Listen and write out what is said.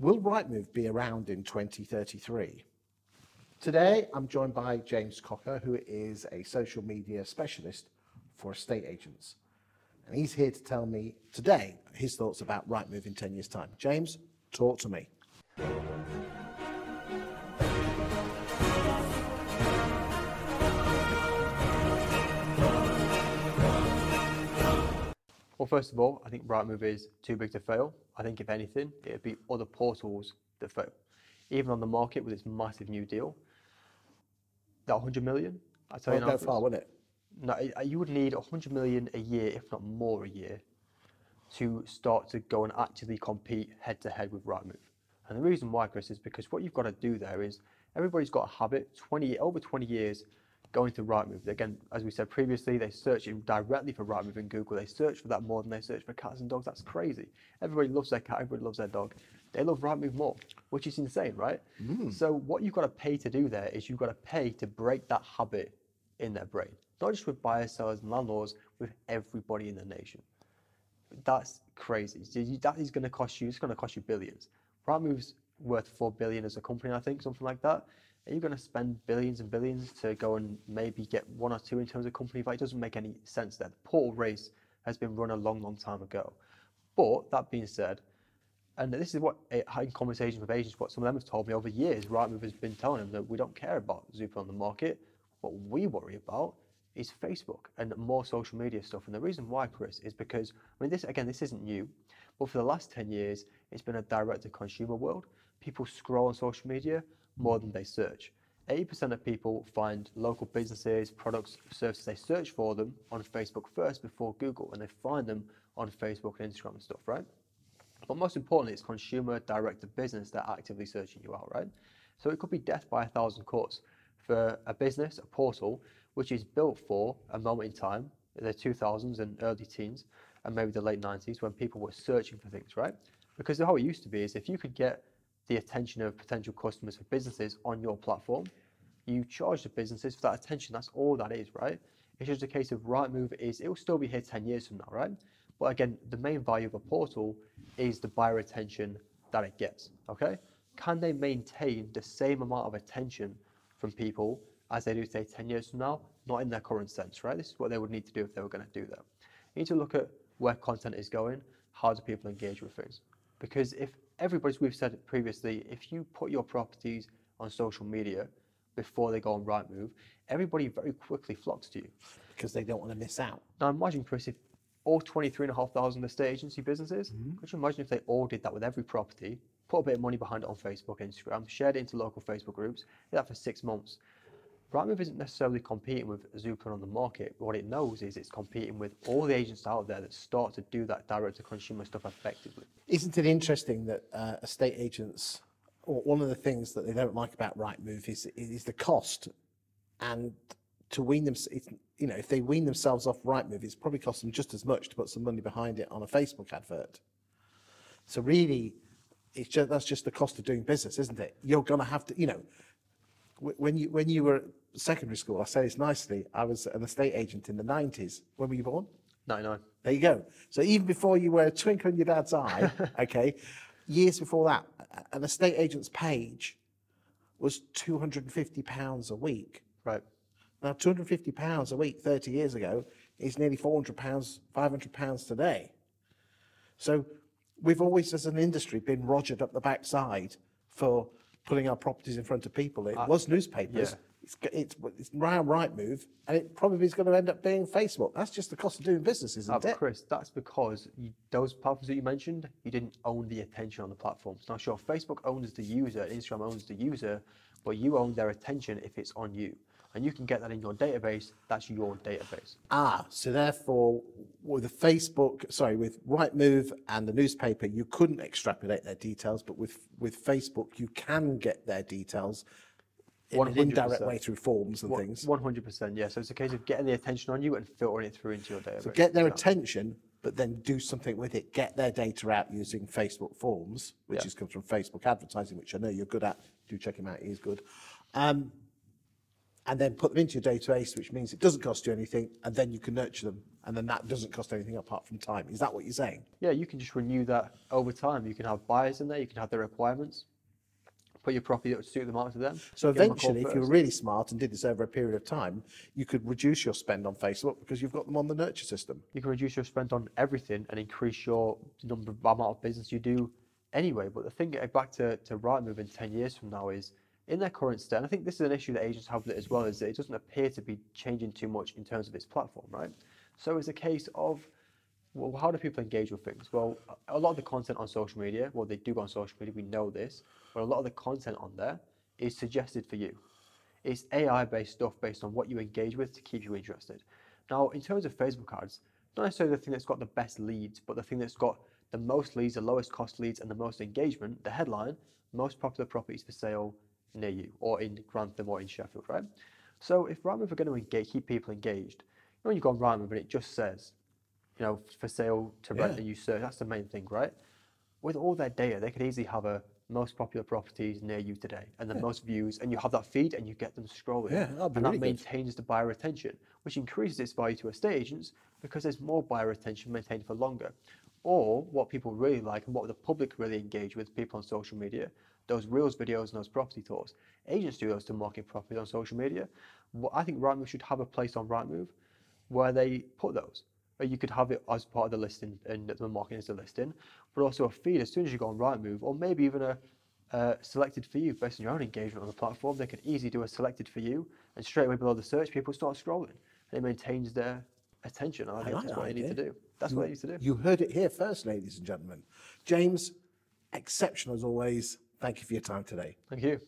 Will Rightmove be around in 2033? Today, I'm joined by James Cocker, who is a social media specialist for estate agents. And he's here to tell me today his thoughts about Rightmove in 10 years' time. James, talk to me. Well, first of all, I think Rightmove is too big to fail. I think if anything, it'd be other portals that fail. Even on the market with its massive new deal, that 100 million, I tell you now, far, will it? no, you would need 100 million a year, if not more a year, to start to go and actively compete head to head with Rightmove. And the reason why, Chris, is because what you've got to do there is everybody's got a habit, 20 over 20 years, going to Rightmove. Again, as we said previously, they search directly for Rightmove in Google. They search for that more than they search for cats and dogs. That's crazy. Everybody loves their cat. Everybody loves their dog. They love Rightmove more, which is insane, right? Mm. So what you've got to pay to do there is you've got to pay to break that habit in their brain. Not just with buyers, sellers, and landlords, with everybody in the nation. That's crazy. That is going to cost you. It's going to cost you billions. Rightmove's worth four billion as a company, I think, something like that. Are you going to spend billions and billions to go and maybe get one or two in terms of company value? It doesn't make any sense there. The portal race has been run a long, long time ago. But that being said, and this is what in conversations with agents, what some of them have told me over years. Rightmove has been telling them that we don't care about Zoopla on the market. What we worry about is Facebook and more social media stuff. And the reason why, Chris, is because I mean, this again, this isn't new, but for the last ten years, it's been a direct-to-consumer world. People scroll on social media more than mm. they search. 80% of people find local businesses, products, services, they search for them on Facebook first before Google, and they find them on Facebook and Instagram and stuff, right? But most importantly, it's consumer direct to business that are actively searching you out, right? So it could be death by a thousand cuts for a business, a portal, which is built for a moment in time, the 2000s and early teens, and maybe the late 90s when people were searching for things, right? Because how it used to be is if you could get the attention of potential customers for businesses on your platform, you charge the businesses for that attention. That's all that is, right? It's just a case of Rightmove is it will still be here 10 years from now, right? But again, the main value of a portal is the buyer attention that it gets. Okay? Can they maintain the same amount of attention from people as they do say 10 years from now? Not in their current sense, right? This is what they would need to do if they were going to do that. You need to look at where content is going, how do people engage with things? Because if everybody's we've said previously, if you put your properties on social media before they go on Rightmove, everybody very quickly flocks to you. Because they don't want to miss out. Now imagine, Chris, if all 23,500 estate agency businesses, mm-hmm. could you imagine if they all did that with every property, put a bit of money behind it on Facebook, Instagram, shared it into local Facebook groups, did that for six months. Rightmove isn't necessarily competing with Zoopla on the market. What it knows is it's competing with all the agents out there that start to do that direct-to-consumer stuff effectively. Isn't it interesting that uh, estate agents, or one of the things that they don't like about Rightmove is is the cost, and to wean them, you know, if they wean themselves off Rightmove, it's probably cost them just as much to put some money behind it on a Facebook advert. So really, it's just that's just the cost of doing business, isn't it? You're going to have to, you know, when you when you were at secondary school, I say this nicely. I was an estate agent in the nineties. When were you born? 99. There you go. So even before you were a twinkle in your dad's eye, okay, years before that, an estate agent's page was two hundred and fifty pounds a week. Right. Now, two hundred and fifty pounds a week thirty years ago is nearly four hundred pounds, five hundred pounds today. So we've always, as an industry, been rogered up the backside for putting our properties in front of people. It was newspapers. yeah. It's, g- it's, it's round Rightmove, and it probably is going to end up being Facebook. That's just the cost of doing business, isn't Uh, it? Chris, that's because you, those platforms that you mentioned, you didn't own the attention on the platforms. Now, sure, Facebook owns the user, Instagram owns the user, but you own their attention if it's on you. And you can get that in your database, that's your database. Ah, so therefore, with the Facebook, sorry, with Rightmove and the newspaper, you couldn't extrapolate their details, but with with Facebook, you can get their details in an 100%. indirect way through forms and things. 100%, yeah. So it's a case of getting the attention on you and filtering it through into your database. So get their Yeah. attention, but then do something with it. Get their data out using Facebook forms, which Yeah. is comes from Facebook advertising, which I know you're good at. Do check him out; he's good. Um, and then put them into your database, which means it doesn't cost you anything, and then you can nurture them, and then that doesn't cost anything apart from time. Is that what you're saying? Yeah, you can just renew that over time. You can have buyers in there, you can have their requirements, put your property that would suit them out to them. So give them a call eventually, if you were really smart and did this over a period of time, you could reduce your spend on Facebook because you've got them on the nurture system. you can reduce your spend on everything and increase your number of amount of business you do anyway. But the thing uh, back to, to Rightmove in 10 years from now is in their current state, and I think this is an issue that agents have with it as well, is that it doesn't appear to be changing too much in terms of its platform, right? So it's a case of well, how do people engage with things? Well, a lot of the content on social media, well, they do go on social media, we know this, but a lot of the content on there is suggested for you. It's AI based stuff based on what you engage with to keep you interested. Now, in terms of Facebook ads, not necessarily the thing that's got the best leads, but the thing that's got the most leads, the lowest cost leads, and the most engagement, the headline, most popular properties for sale near you, or in Grantham or in Sheffield, right? So if Rightmove are going to engage, keep people engaged, you know, when you go on Rightmove and it just says, you know, for sale to rent Yeah. and you search, that's the main thing, right? With all their data, they could easily have a most popular properties near you today and the most views, and you have that feed and you get them scrolling. Yeah, and really that good. maintains the buyer attention, which increases its value to estate agents because there's more buyer attention maintained for longer. Or what people really like and what the public really engage with people on social media, those reels videos and those property tours. Agents do those to market properties on social media. What I think Rightmove should have a place on Rightmove where they put those. Or you could have it as part of the listing and the marketing as a listing, but also a feed as soon as you go on Rightmove, or maybe even a uh, selected for you based on your own engagement on the platform. They can easily do a selected for you, and straight away below the search, people start scrolling, and it maintains their attention. And I think like that's that what they need to do. That's what they need to do. You heard it here first, ladies and gentlemen. James, exceptional as always. Thank you for your time today. Thank you.